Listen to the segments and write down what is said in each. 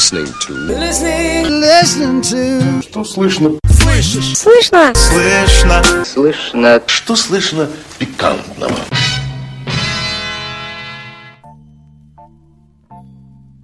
listening to Listening to Что слышно? Слышишь? Слышно? Слышно. Слышно. Что слышно пикантного?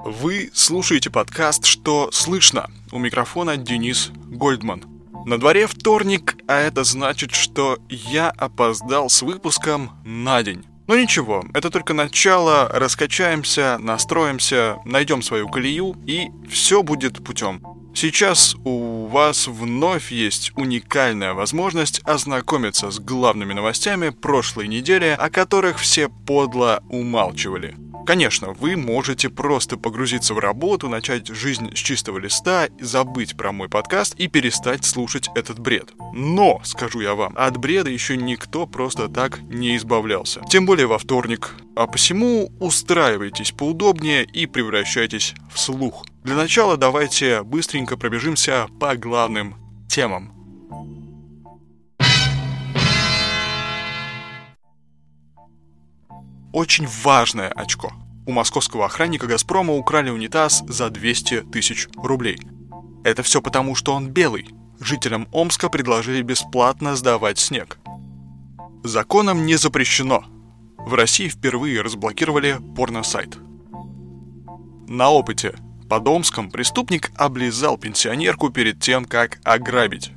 Вы слушаете подкаст «Что слышно?» У микрофона Денис Гольдман. На дворе вторник, а это значит, что я опоздал с выпуском на день. Но ничего, это только начало, раскачаемся, настроимся, найдем свою колею и все будет путем. Сейчас у вас вновь есть уникальная возможность ознакомиться с главными новостями прошлой недели, о которых все подло умалчивали. Конечно, вы можете просто погрузиться в работу, начать жизнь с чистого листа, забыть про мой подкаст и перестать слушать этот бред. Но, скажу я вам, от бреда еще никто просто так не избавлялся. Тем более во вторник. А посему устраивайтесь поудобнее и превращайтесь в слух. Для начала давайте быстренько пробежимся по главным темам. Очень важное очко. У московского охранника «Газпрома» украли унитаз за 200 тысяч рублей. Это все потому, что он белый. Жителям Омска предложили бесплатно сдавать снег. Законом не запрещено. В России впервые разблокировали порносайт. На опыте под Омском преступник облизал пенсионерку перед тем, как ограбить.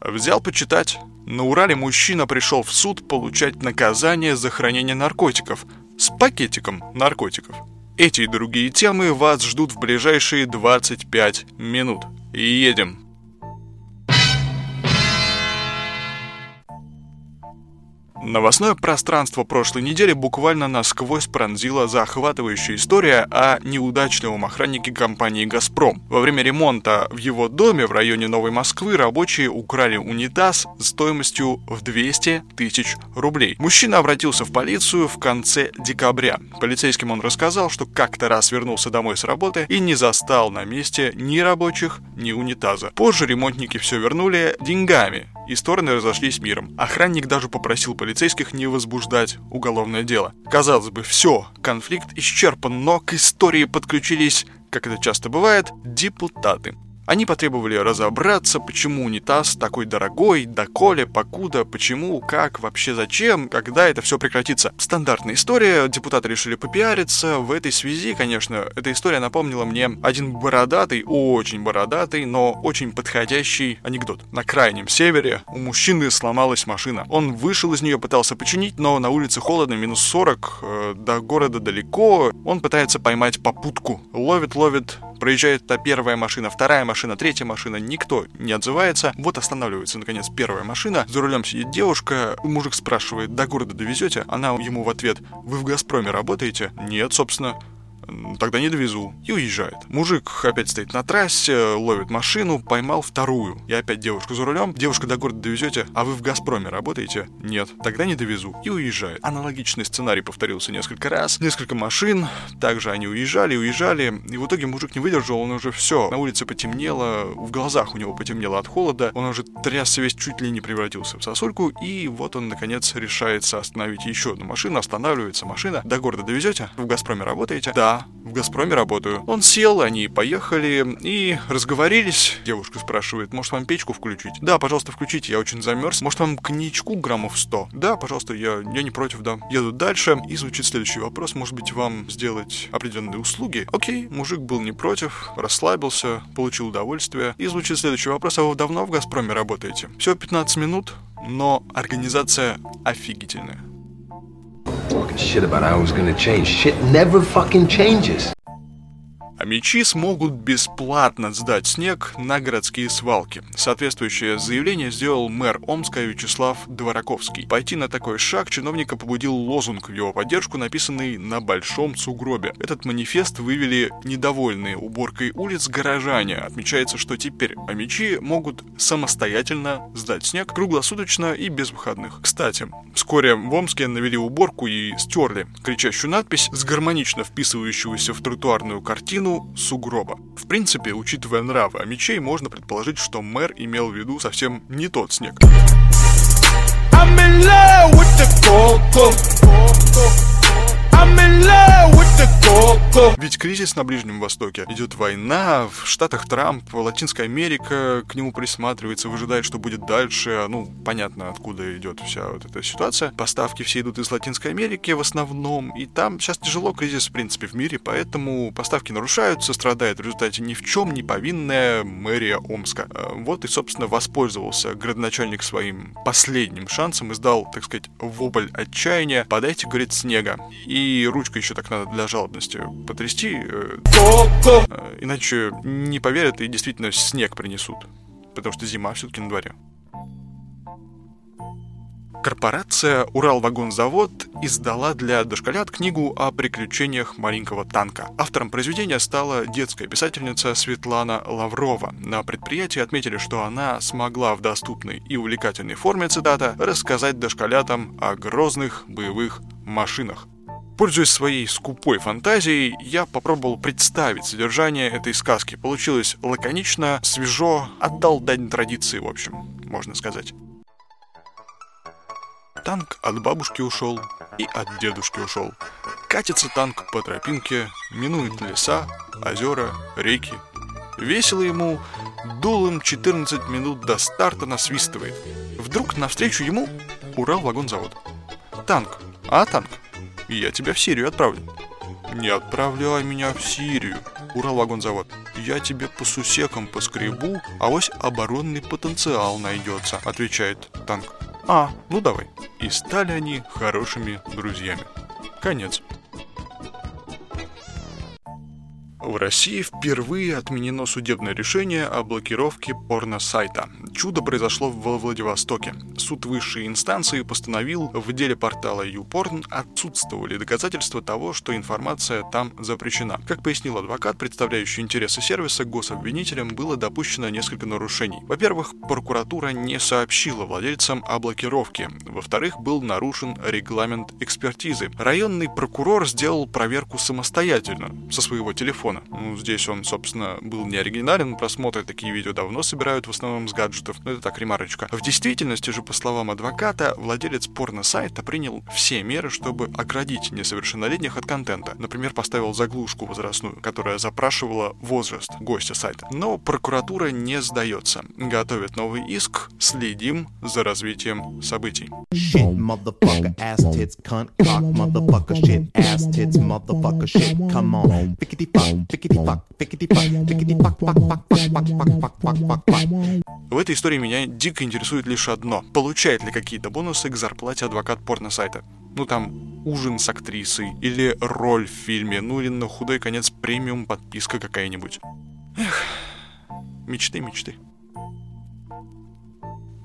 Взял почитать. На Урале мужчина пришел в суд получать наказание за хранение наркотиков с пакетиком наркотиков. Эти и другие темы вас ждут в ближайшие 25 минут. Едем. Новостное пространство прошлой недели буквально насквозь пронзила захватывающая история о неудачливом охраннике компании «Газпром». Во время ремонта в его доме в районе Новой Москвы рабочие украли унитаз стоимостью в 200 тысяч рублей. Мужчина обратился в полицию в конце декабря. Полицейским он рассказал, что как-то раз вернулся домой с работы и не застал на месте ни рабочих, ни унитаза. Позже ремонтники все вернули деньгами, и стороны разошлись миром. Охранник даже попросил полицейских не возбуждать уголовное дело. Казалось бы, все, конфликт исчерпан, но к истории подключились, как это часто бывает, депутаты. Они потребовали разобраться, почему унитаз такой дорогой, доколе, покуда, почему, как, вообще зачем, когда это все прекратится. Стандартная история, депутаты решили попиариться. В этой связи, конечно, эта история напомнила мне один бородатый, очень бородатый, но очень подходящий анекдот. На крайнем севере у мужчины сломалась машина. Он вышел из нее, пытался починить, но на улице холодно, минус 40, э, до города далеко. Он пытается поймать попутку. Ловит, ловит, Проезжает та первая машина, вторая машина, третья машина, никто не отзывается. Вот останавливается, наконец, первая машина. За рулем сидит девушка, мужик спрашивает, до города довезете? Она ему в ответ, вы в «Газпроме» работаете? Нет, собственно тогда не довезу. И уезжает. Мужик опять стоит на трассе, ловит машину, поймал вторую. И опять девушку за рулем. Девушка до города довезете, а вы в Газпроме работаете? Нет, тогда не довезу. И уезжает. Аналогичный сценарий повторился несколько раз. Несколько машин, также они уезжали, уезжали. И в итоге мужик не выдержал, он уже все. На улице потемнело, в глазах у него потемнело от холода. Он уже трясся весь чуть ли не превратился в сосульку. И вот он, наконец, решается остановить еще одну машину. Останавливается машина. До города довезете? В Газпроме работаете? Да, в «Газпроме» работаю. Он сел, они поехали и разговорились. Девушка спрашивает, может вам печку включить? Да, пожалуйста, включите, я очень замерз. Может вам коньячку граммов 100? Да, пожалуйста, я, я не против, да. Еду дальше, и звучит следующий вопрос. Может быть, вам сделать определенные услуги? Окей, мужик был не против, расслабился, получил удовольствие. И звучит следующий вопрос, а вы давно в «Газпроме» работаете? Всего 15 минут, но организация офигительная. Talking shit about how it was gonna change. Shit never fucking changes. А мечи смогут бесплатно сдать снег на городские свалки. Соответствующее заявление сделал мэр Омска Вячеслав Двораковский. Пойти на такой шаг чиновника побудил лозунг в его поддержку, написанный на большом сугробе. Этот манифест вывели недовольные уборкой улиц горожане. Отмечается, что теперь амичи могут самостоятельно сдать снег круглосуточно и без выходных. Кстати, вскоре в Омске навели уборку и стерли кричащую надпись с гармонично вписывающегося в тротуарную картину сугроба. В принципе, учитывая нравы мечей, можно предположить, что мэр имел в виду совсем не тот снег. I'm in love with the coco. Ведь кризис на Ближнем Востоке. Идет война, в Штатах Трамп, Латинская Америка к нему присматривается, выжидает, что будет дальше. Ну, понятно, откуда идет вся вот эта ситуация. Поставки все идут из Латинской Америки в основном, и там сейчас тяжело кризис, в принципе, в мире, поэтому поставки нарушаются, страдает в результате ни в чем не повинная мэрия Омска. Э, вот и, собственно, воспользовался градоначальник своим последним шансом и сдал, так сказать, вопль отчаяния. Подайте, говорит, снега. И ручкой еще так надо для жалобности потрясти, э, э, иначе не поверят и действительно снег принесут. Потому что зима все-таки на дворе. Корпорация «Уралвагонзавод» издала для дошколят книгу о приключениях маленького танка. Автором произведения стала детская писательница Светлана Лаврова. На предприятии отметили, что она смогла в доступной и увлекательной форме, цитата, рассказать дошколятам о грозных боевых машинах. Пользуясь своей скупой фантазией, я попробовал представить содержание этой сказки. Получилось лаконично, свежо, отдал дань традиции, в общем, можно сказать. Танк от бабушки ушел и от дедушки ушел. Катится танк по тропинке, минует леса, озера, реки. Весело ему, дулом 14 минут до старта насвистывает. Вдруг навстречу ему Урал-вагонзавод. Танк. А, танк? Я тебя в Сирию отправлю. Не отправляй меня в Сирию, Урал-вагонзавод. Я тебе по сусекам поскребу, а ось оборонный потенциал найдется, отвечает танк. А, ну давай. И стали они хорошими друзьями. Конец. В России впервые отменено судебное решение о блокировке порно-сайта. Чудо произошло во Владивостоке. Суд высшей инстанции постановил, в деле портала YouPorn отсутствовали доказательства того, что информация там запрещена. Как пояснил адвокат, представляющий интересы сервиса, гособвинителям было допущено несколько нарушений. Во-первых, прокуратура не сообщила владельцам о блокировке. Во-вторых, был нарушен регламент экспертизы. Районный прокурор сделал проверку самостоятельно, со своего телефона телефона. Ну, здесь он, собственно, был не оригинален, просмотры такие видео давно собирают в основном с гаджетов, но это так, ремарочка. В действительности же, по словам адвоката, владелец порно-сайта принял все меры, чтобы оградить несовершеннолетних от контента. Например, поставил заглушку возрастную, которая запрашивала возраст гостя сайта. Но прокуратура не сдается. Готовит новый иск, следим за развитием событий. Shit, в этой истории меня дико интересует лишь одно. Получает ли какие-то бонусы к зарплате адвокат порно-сайта? Ну там, ужин с актрисой, или роль в фильме, ну или на худой конец премиум подписка какая-нибудь. Эх, мечты, мечты.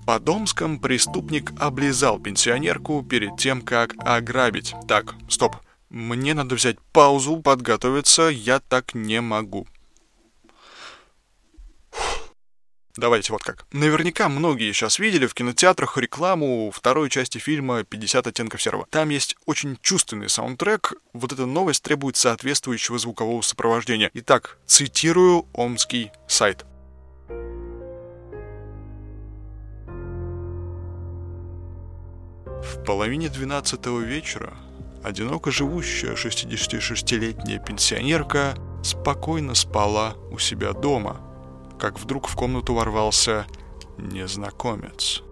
По Домском преступник облизал пенсионерку перед тем, как ограбить. Так, стоп. Мне надо взять паузу, подготовиться, я так не могу. Давайте вот как. Наверняка многие сейчас видели в кинотеатрах рекламу второй части фильма «50 оттенков серого». Там есть очень чувственный саундтрек. Вот эта новость требует соответствующего звукового сопровождения. Итак, цитирую омский сайт. В половине двенадцатого вечера одиноко живущая 66-летняя пенсионерка спокойно спала у себя дома, как вдруг в комнату ворвался незнакомец.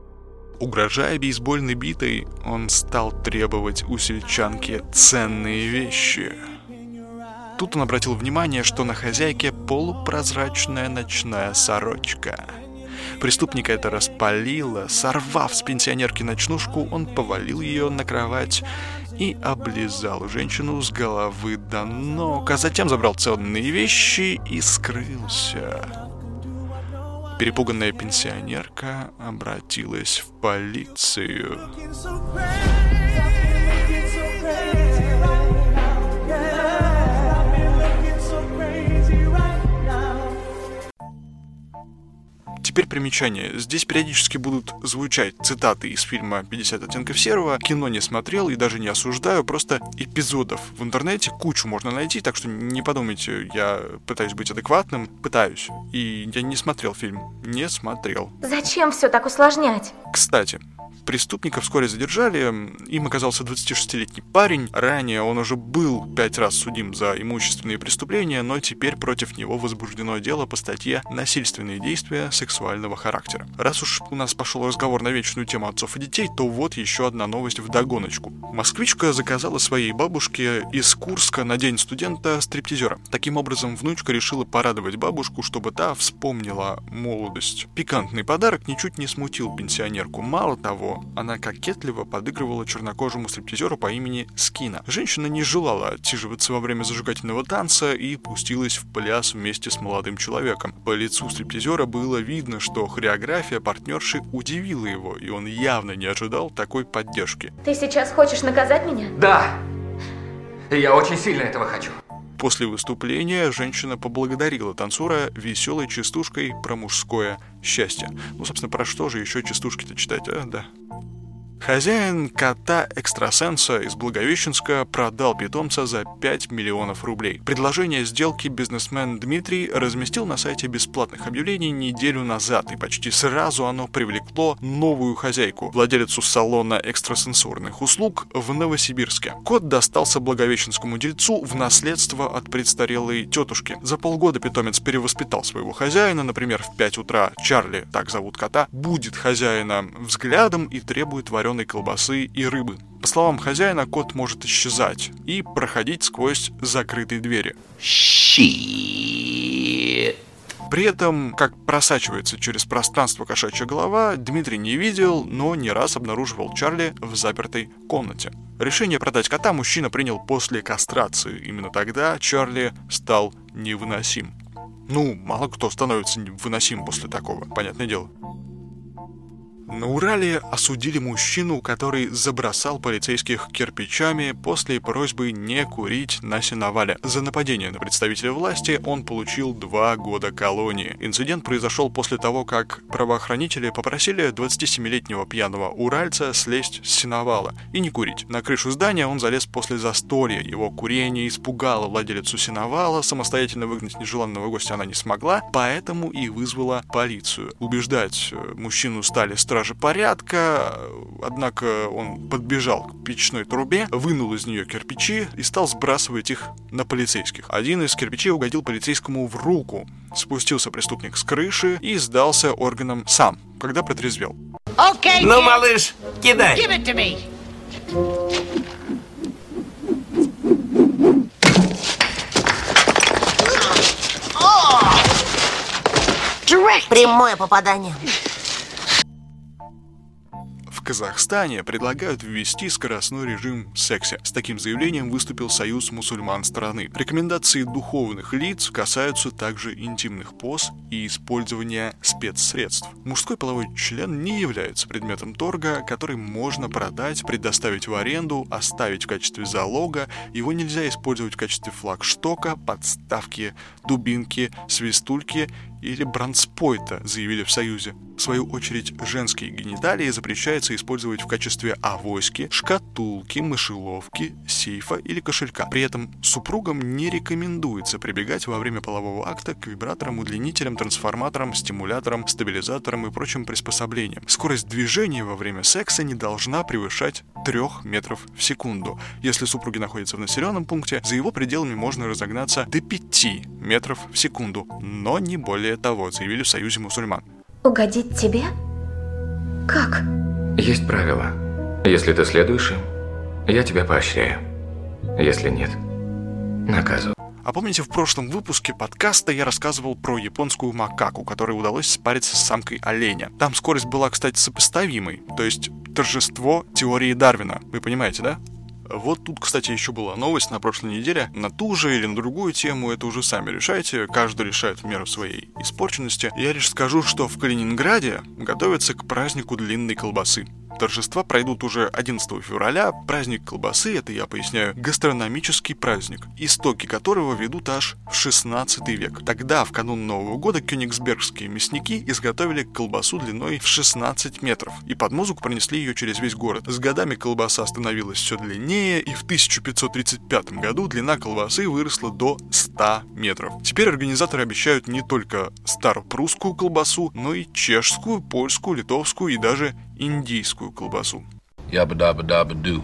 Угрожая бейсбольной битой, он стал требовать у сельчанки ценные вещи. Тут он обратил внимание, что на хозяйке полупрозрачная ночная сорочка. Преступника это распалило. Сорвав с пенсионерки ночнушку, он повалил ее на кровать и облизал женщину с головы до ног, а затем забрал ценные вещи и скрылся. Перепуганная пенсионерка обратилась в полицию. Теперь примечание. Здесь периодически будут звучать цитаты из фильма «50 оттенков серого». Кино не смотрел и даже не осуждаю, просто эпизодов в интернете кучу можно найти, так что не подумайте, я пытаюсь быть адекватным, пытаюсь. И я не смотрел фильм, не смотрел. Зачем все так усложнять? Кстати, Преступника вскоре задержали. Им оказался 26-летний парень. Ранее он уже был пять раз судим за имущественные преступления, но теперь против него возбуждено дело по статье «Насильственные действия сексуального характера». Раз уж у нас пошел разговор на вечную тему отцов и детей, то вот еще одна новость в догоночку. Москвичка заказала своей бабушке из Курска на день студента стриптизера. Таким образом, внучка решила порадовать бабушку, чтобы та вспомнила молодость. Пикантный подарок ничуть не смутил пенсионерку. Мало того, она кокетливо подыгрывала чернокожему стриптизеру по имени Скина. Женщина не желала отсиживаться во время зажигательного танца и пустилась в пляс вместе с молодым человеком. По лицу стриптизера было видно, что хореография партнерши удивила его, и он явно не ожидал такой поддержки. Ты сейчас хочешь наказать меня? Да. Я очень сильно этого хочу. После выступления женщина поблагодарила танцора веселой частушкой про мужское счастье. Ну, собственно, про что же еще частушки-то читать, а? Да. Хозяин кота-экстрасенса из Благовещенска продал питомца за 5 миллионов рублей. Предложение сделки бизнесмен Дмитрий разместил на сайте бесплатных объявлений неделю назад, и почти сразу оно привлекло новую хозяйку, владелицу салона экстрасенсорных услуг в Новосибирске. Кот достался благовещенскому дельцу в наследство от престарелой тетушки. За полгода питомец перевоспитал своего хозяина, например, в 5 утра Чарли, так зовут кота, будет хозяина взглядом и требует вареной колбасы и рыбы. По словам хозяина, кот может исчезать и проходить сквозь закрытые двери. Щит. При этом, как просачивается через пространство кошачья голова, Дмитрий не видел, но не раз обнаруживал Чарли в запертой комнате. Решение продать кота мужчина принял после кастрации. Именно тогда Чарли стал невыносим. Ну, мало кто становится выносим после такого, понятное дело. На Урале осудили мужчину, который забросал полицейских кирпичами после просьбы не курить на сеновале. За нападение на представителя власти он получил два года колонии. Инцидент произошел после того, как правоохранители попросили 27-летнего пьяного уральца слезть с сеновала и не курить. На крышу здания он залез после застолья. Его курение испугало владелицу сеновала, самостоятельно выгнать нежеланного гостя она не смогла, поэтому и вызвала полицию. Убеждать э, мужчину стали стражи стражи порядка, однако он подбежал к печной трубе, вынул из нее кирпичи и стал сбрасывать их на полицейских. Один из кирпичей угодил полицейскому в руку. Спустился преступник с крыши и сдался органам сам, когда протрезвел. Okay, Ну, малыш, кидай. give it to me. Прямое попадание. Казахстане предлагают ввести скоростной режим в сексе. С таким заявлением выступил Союз мусульман страны. Рекомендации духовных лиц касаются также интимных поз и использования спецсредств. Мужской половой член не является предметом торга, который можно продать, предоставить в аренду, оставить в качестве залога. Его нельзя использовать в качестве флагштока, подставки, дубинки, свистульки или бранспойта, заявили в Союзе. В свою очередь, женские гениталии запрещается использовать в качестве авоськи, шкатулки, мышеловки, сейфа или кошелька. При этом супругам не рекомендуется прибегать во время полового акта к вибраторам, удлинителям, трансформаторам, стимуляторам, стабилизаторам и прочим приспособлениям. Скорость движения во время секса не должна превышать 3 метров в секунду. Если супруги находятся в населенном пункте, за его пределами можно разогнаться до 5 метров в секунду, но не более того, заявили в Союзе мусульман. Угодить тебе? Как? Есть правила. Если ты следуешь им, я тебя поощряю. Если нет, наказываю. А помните, в прошлом выпуске подкаста я рассказывал про японскую макаку, которой удалось спариться с самкой оленя. Там скорость была, кстати, сопоставимой, то есть торжество теории Дарвина. Вы понимаете, да? Вот тут, кстати, еще была новость на прошлой неделе. На ту же или на другую тему это уже сами решайте. Каждый решает в меру своей испорченности. Я лишь скажу, что в Калининграде готовятся к празднику длинной колбасы. Торжества пройдут уже 11 февраля. Праздник колбасы, это я поясняю, гастрономический праздник, истоки которого ведут аж в 16 век. Тогда, в канун Нового года, кёнигсбергские мясники изготовили колбасу длиной в 16 метров и под музыку пронесли ее через весь город. С годами колбаса становилась все длиннее, и в 1535 году длина колбасы выросла до 100 метров. Теперь организаторы обещают не только старопрусскую колбасу, но и чешскую, польскую, литовскую и даже индийскую колбасу. Yabba dabba dabba do.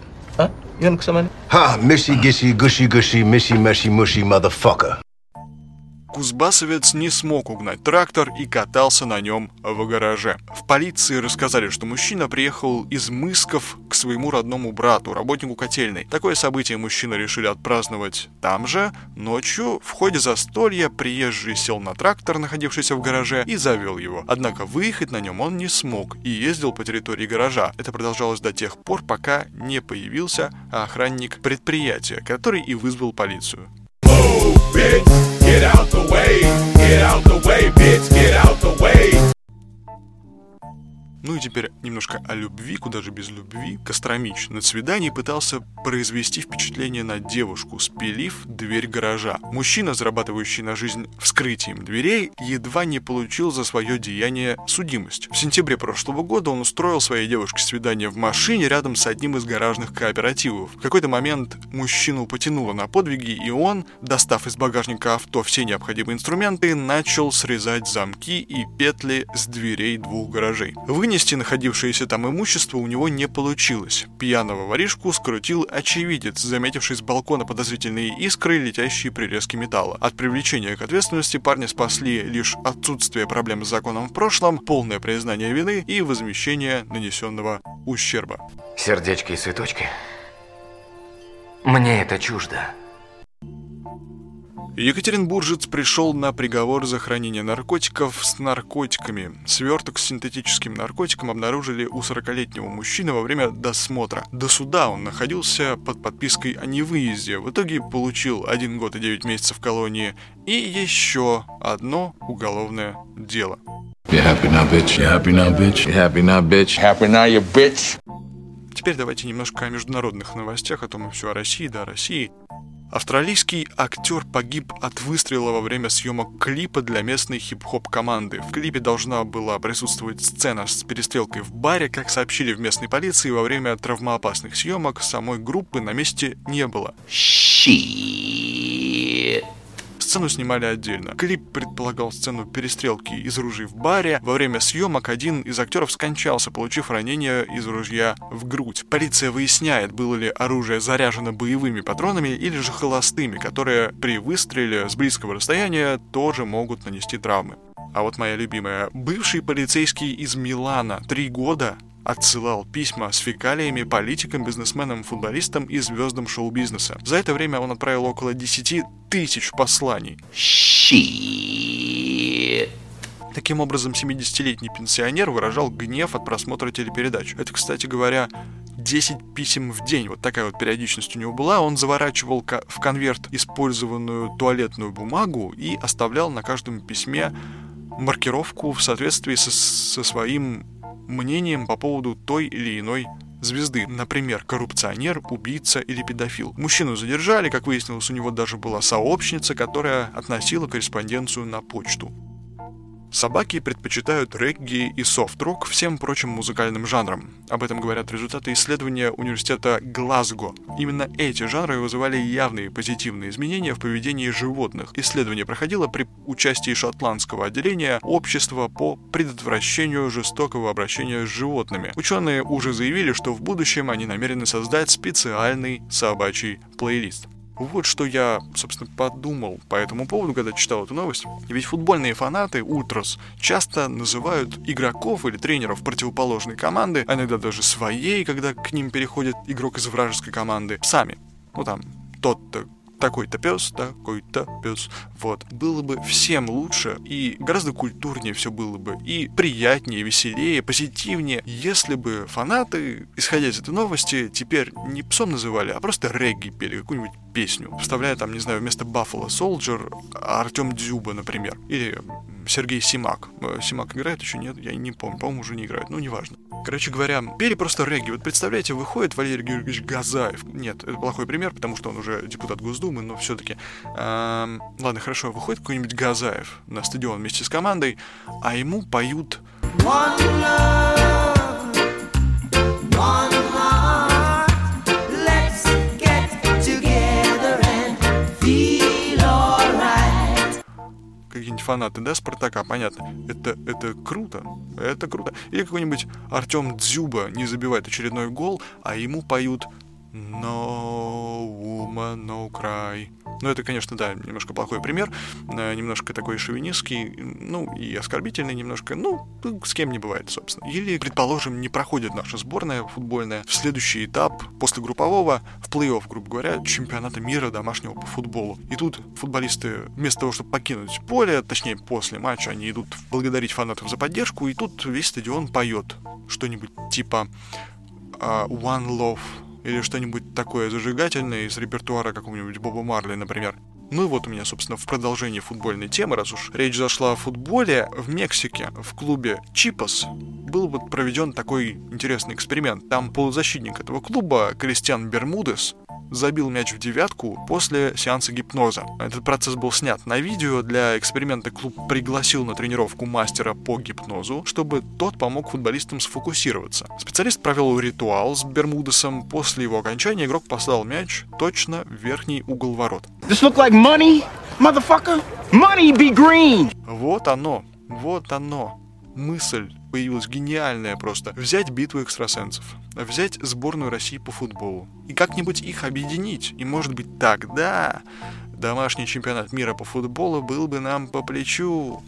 Ha, missy gissy gushy gushy missy meshy mushy motherfucker. Кузбассовец не смог угнать трактор и катался на нем в гараже. В полиции рассказали, что мужчина приехал из Мысков к своему родному брату, работнику котельной. Такое событие мужчина решили отпраздновать там же. Ночью в ходе застолья приезжий сел на трактор, находившийся в гараже, и завел его. Однако выехать на нем он не смог и ездил по территории гаража. Это продолжалось до тех пор, пока не появился охранник предприятия, который и вызвал полицию. Bitch. Get out the way. Get out the way, bitch. Get out the way. Ну и теперь немножко о любви, куда же без любви. Костромич на свидании пытался произвести впечатление на девушку, спилив дверь гаража. Мужчина, зарабатывающий на жизнь вскрытием дверей, едва не получил за свое деяние судимость. В сентябре прошлого года он устроил своей девушке свидание в машине рядом с одним из гаражных кооперативов. В какой-то момент мужчину потянуло на подвиги, и он, достав из багажника авто все необходимые инструменты, начал срезать замки и петли с дверей двух гаражей. Вынести находившееся там имущество у него не получилось. Пьяного воришку скрутил очевидец, заметивший с балкона подозрительные искры, летящие при резке металла. От привлечения к ответственности парня спасли лишь отсутствие проблем с законом в прошлом, полное признание вины и возмещение нанесенного ущерба. Сердечки и цветочки. Мне это чуждо. Екатеринбуржец пришел на приговор за хранение наркотиков с наркотиками. Сверток с синтетическим наркотиком обнаружили у 40-летнего мужчины во время досмотра. До суда он находился под подпиской о невыезде. В итоге получил 1 год и 9 месяцев в колонии и еще одно уголовное дело. You happy now, bitch? You happy now, bitch? You happy now, bitch? Happy now, you bitch. Теперь давайте немножко о международных новостях, а то мы все о России, да, о России. Австралийский актер погиб от выстрела во время съемок клипа для местной хип-хоп команды. В клипе должна была присутствовать сцена с перестрелкой в баре. Как сообщили в местной полиции, во время травмоопасных съемок самой группы на месте не было. Сцену снимали отдельно. Клип предполагал сцену перестрелки из ружей в баре. Во время съемок один из актеров скончался, получив ранение из ружья в грудь. Полиция выясняет, было ли оружие заряжено боевыми патронами или же холостыми, которые при выстреле с близкого расстояния тоже могут нанести травмы. А вот моя любимая. Бывший полицейский из Милана три года отсылал письма с фекалиями политикам, бизнесменам, футболистам и звездам шоу-бизнеса. За это время он отправил около 10 тысяч посланий. Таким образом, 70-летний пенсионер выражал гнев от просмотра телепередач. Это, кстати говоря, 10 писем в день. Вот такая вот периодичность у него была. Он заворачивал в конверт использованную туалетную бумагу и оставлял на каждом письме маркировку в соответствии со, со своим мнением по поводу той или иной звезды. Например, коррупционер, убийца или педофил. Мужчину задержали, как выяснилось, у него даже была сообщница, которая относила корреспонденцию на почту. Собаки предпочитают регги и софт-рок всем прочим музыкальным жанрам. Об этом говорят результаты исследования университета Глазго. Именно эти жанры вызывали явные позитивные изменения в поведении животных. Исследование проходило при участии шотландского отделения Общества по предотвращению жестокого обращения с животными. Ученые уже заявили, что в будущем они намерены создать специальный собачий плейлист. Вот что я, собственно, подумал по этому поводу, когда читал эту новость. Ведь футбольные фанаты, ультрас, часто называют игроков или тренеров противоположной команды, а иногда даже своей, когда к ним переходит игрок из вражеской команды, сами. Ну там, тот-то такой-то пес, такой-то пес. Вот. Было бы всем лучше и гораздо культурнее все было бы. И приятнее, веселее, позитивнее, если бы фанаты, исходя из этой новости, теперь не псом называли, а просто регги пели, какую-нибудь песню. Вставляя там, не знаю, вместо Buffalo Soldier Артем Дзюба, например. Или Сергей Симак. Э, Симак играет еще нет? Я не помню. По-моему, уже не играет. Ну, неважно. Короче говоря, пели просто регги. Вот представляете, выходит Валерий Георгиевич Газаев. Нет, это плохой пример, потому что он уже депутат Госдумы, но все-таки. Эм, ладно, хорошо, выходит какой-нибудь Газаев на стадион вместе с командой, а ему поют One love, фанаты, да, Спартака, понятно. Это, это круто, это круто. Или какой-нибудь Артем Дзюба не забивает очередной гол, а ему поют No woman, no cry. Ну, это, конечно, да, немножко плохой пример, э, немножко такой шовинистский, ну, и оскорбительный немножко, ну, с кем не бывает, собственно. Или, предположим, не проходит наша сборная футбольная в следующий этап после группового в плей-офф, грубо говоря, чемпионата мира домашнего по футболу. И тут футболисты вместо того, чтобы покинуть поле, точнее, после матча, они идут благодарить фанатов за поддержку, и тут весь стадион поет что-нибудь типа uh, One Love, или что-нибудь такое зажигательное из репертуара какого-нибудь Боба Марли, например. Ну и вот у меня, собственно, в продолжении футбольной темы, раз уж речь зашла о футболе, в Мексике в клубе Чипас был вот проведен такой интересный эксперимент. Там полузащитник этого клуба, Кристиан Бермудес, забил мяч в девятку после сеанса гипноза. Этот процесс был снят на видео. Для эксперимента клуб пригласил на тренировку мастера по гипнозу, чтобы тот помог футболистам сфокусироваться. Специалист провел ритуал с Бермудесом. После его окончания игрок послал мяч точно в верхний угол ворот. This look like money, motherfucker? Money be green! Вот оно, вот оно. Мысль появилась гениальная просто. Взять битву экстрасенсов, взять сборную России по футболу и как-нибудь их объединить. И может быть тогда домашний чемпионат мира по футболу был бы нам по плечу.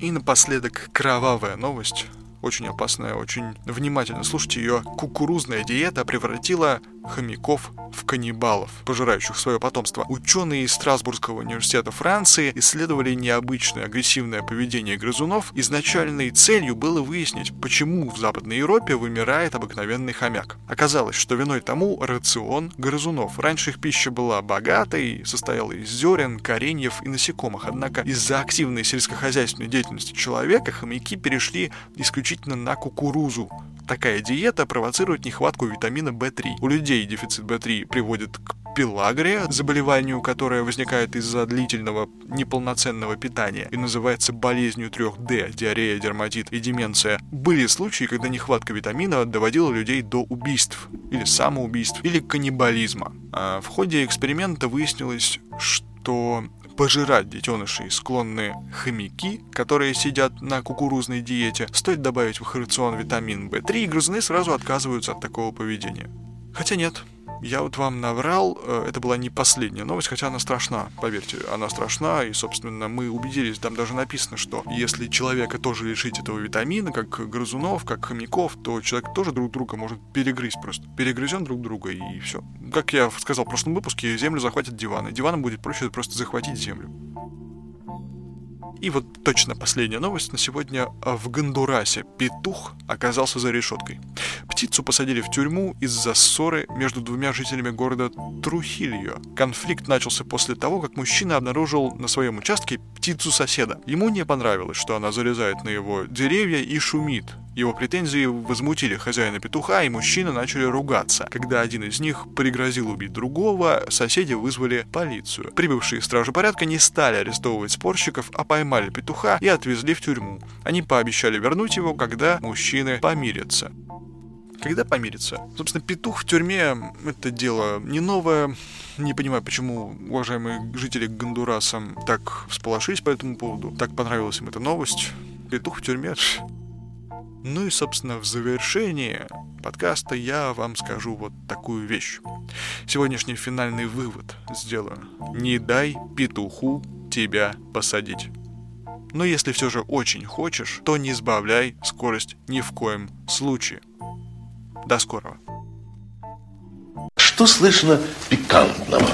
И напоследок кровавая новость очень опасная, очень внимательно слушайте ее. Кукурузная диета превратила хомяков в каннибалов, пожирающих свое потомство. Ученые из Страсбургского университета Франции исследовали необычное агрессивное поведение грызунов. Изначальной целью было выяснить, почему в Западной Европе вымирает обыкновенный хомяк. Оказалось, что виной тому рацион грызунов. Раньше их пища была богатой, состояла из зерен, кореньев и насекомых. Однако из-за активной сельскохозяйственной деятельности человека хомяки перешли исключительно на кукурузу, Такая диета провоцирует нехватку витамина В3. У людей дефицит В3 приводит к пелагрия, заболеванию, которое возникает из-за длительного неполноценного питания и называется болезнью 3D, диарея, дерматит и деменция. Были случаи, когда нехватка витамина доводила людей до убийств, или самоубийств, или каннибализма. А в ходе эксперимента выяснилось, что пожирать детенышей склонны хомяки, которые сидят на кукурузной диете. Стоит добавить в их рацион витамин В3, и грызуны сразу отказываются от такого поведения. Хотя нет, я вот вам наврал, э, это была не последняя новость, хотя она страшна, поверьте, она страшна, и, собственно, мы убедились, там даже написано, что если человека тоже лишить этого витамина, как грызунов, как хомяков, то человек тоже друг друга может перегрызть просто. Перегрызем друг друга, и все. Как я сказал в прошлом выпуске, землю захватят диваны. Диваном будет проще просто захватить землю. И вот точно последняя новость на сегодня. В Гондурасе петух оказался за решеткой. Птицу посадили в тюрьму из-за ссоры между двумя жителями города Трухильо. Конфликт начался после того, как мужчина обнаружил на своем участке птицу соседа. Ему не понравилось, что она залезает на его деревья и шумит. Его претензии возмутили хозяина петуха, и мужчины начали ругаться. Когда один из них пригрозил убить другого, соседи вызвали полицию. Прибывшие стражи порядка не стали арестовывать спорщиков, а поймали петуха и отвезли в тюрьму. Они пообещали вернуть его, когда мужчины помирятся. Когда помирятся? Собственно, петух в тюрьме — это дело не новое. Не понимаю, почему уважаемые жители Гондураса так всполошились по этому поводу. Так понравилась им эта новость. Петух в тюрьме. Ну и, собственно, в завершении подкаста я вам скажу вот такую вещь. Сегодняшний финальный вывод сделаю. Не дай петуху тебя посадить. Но если все же очень хочешь, то не сбавляй скорость ни в коем случае. До скорого. Что слышно пикантного?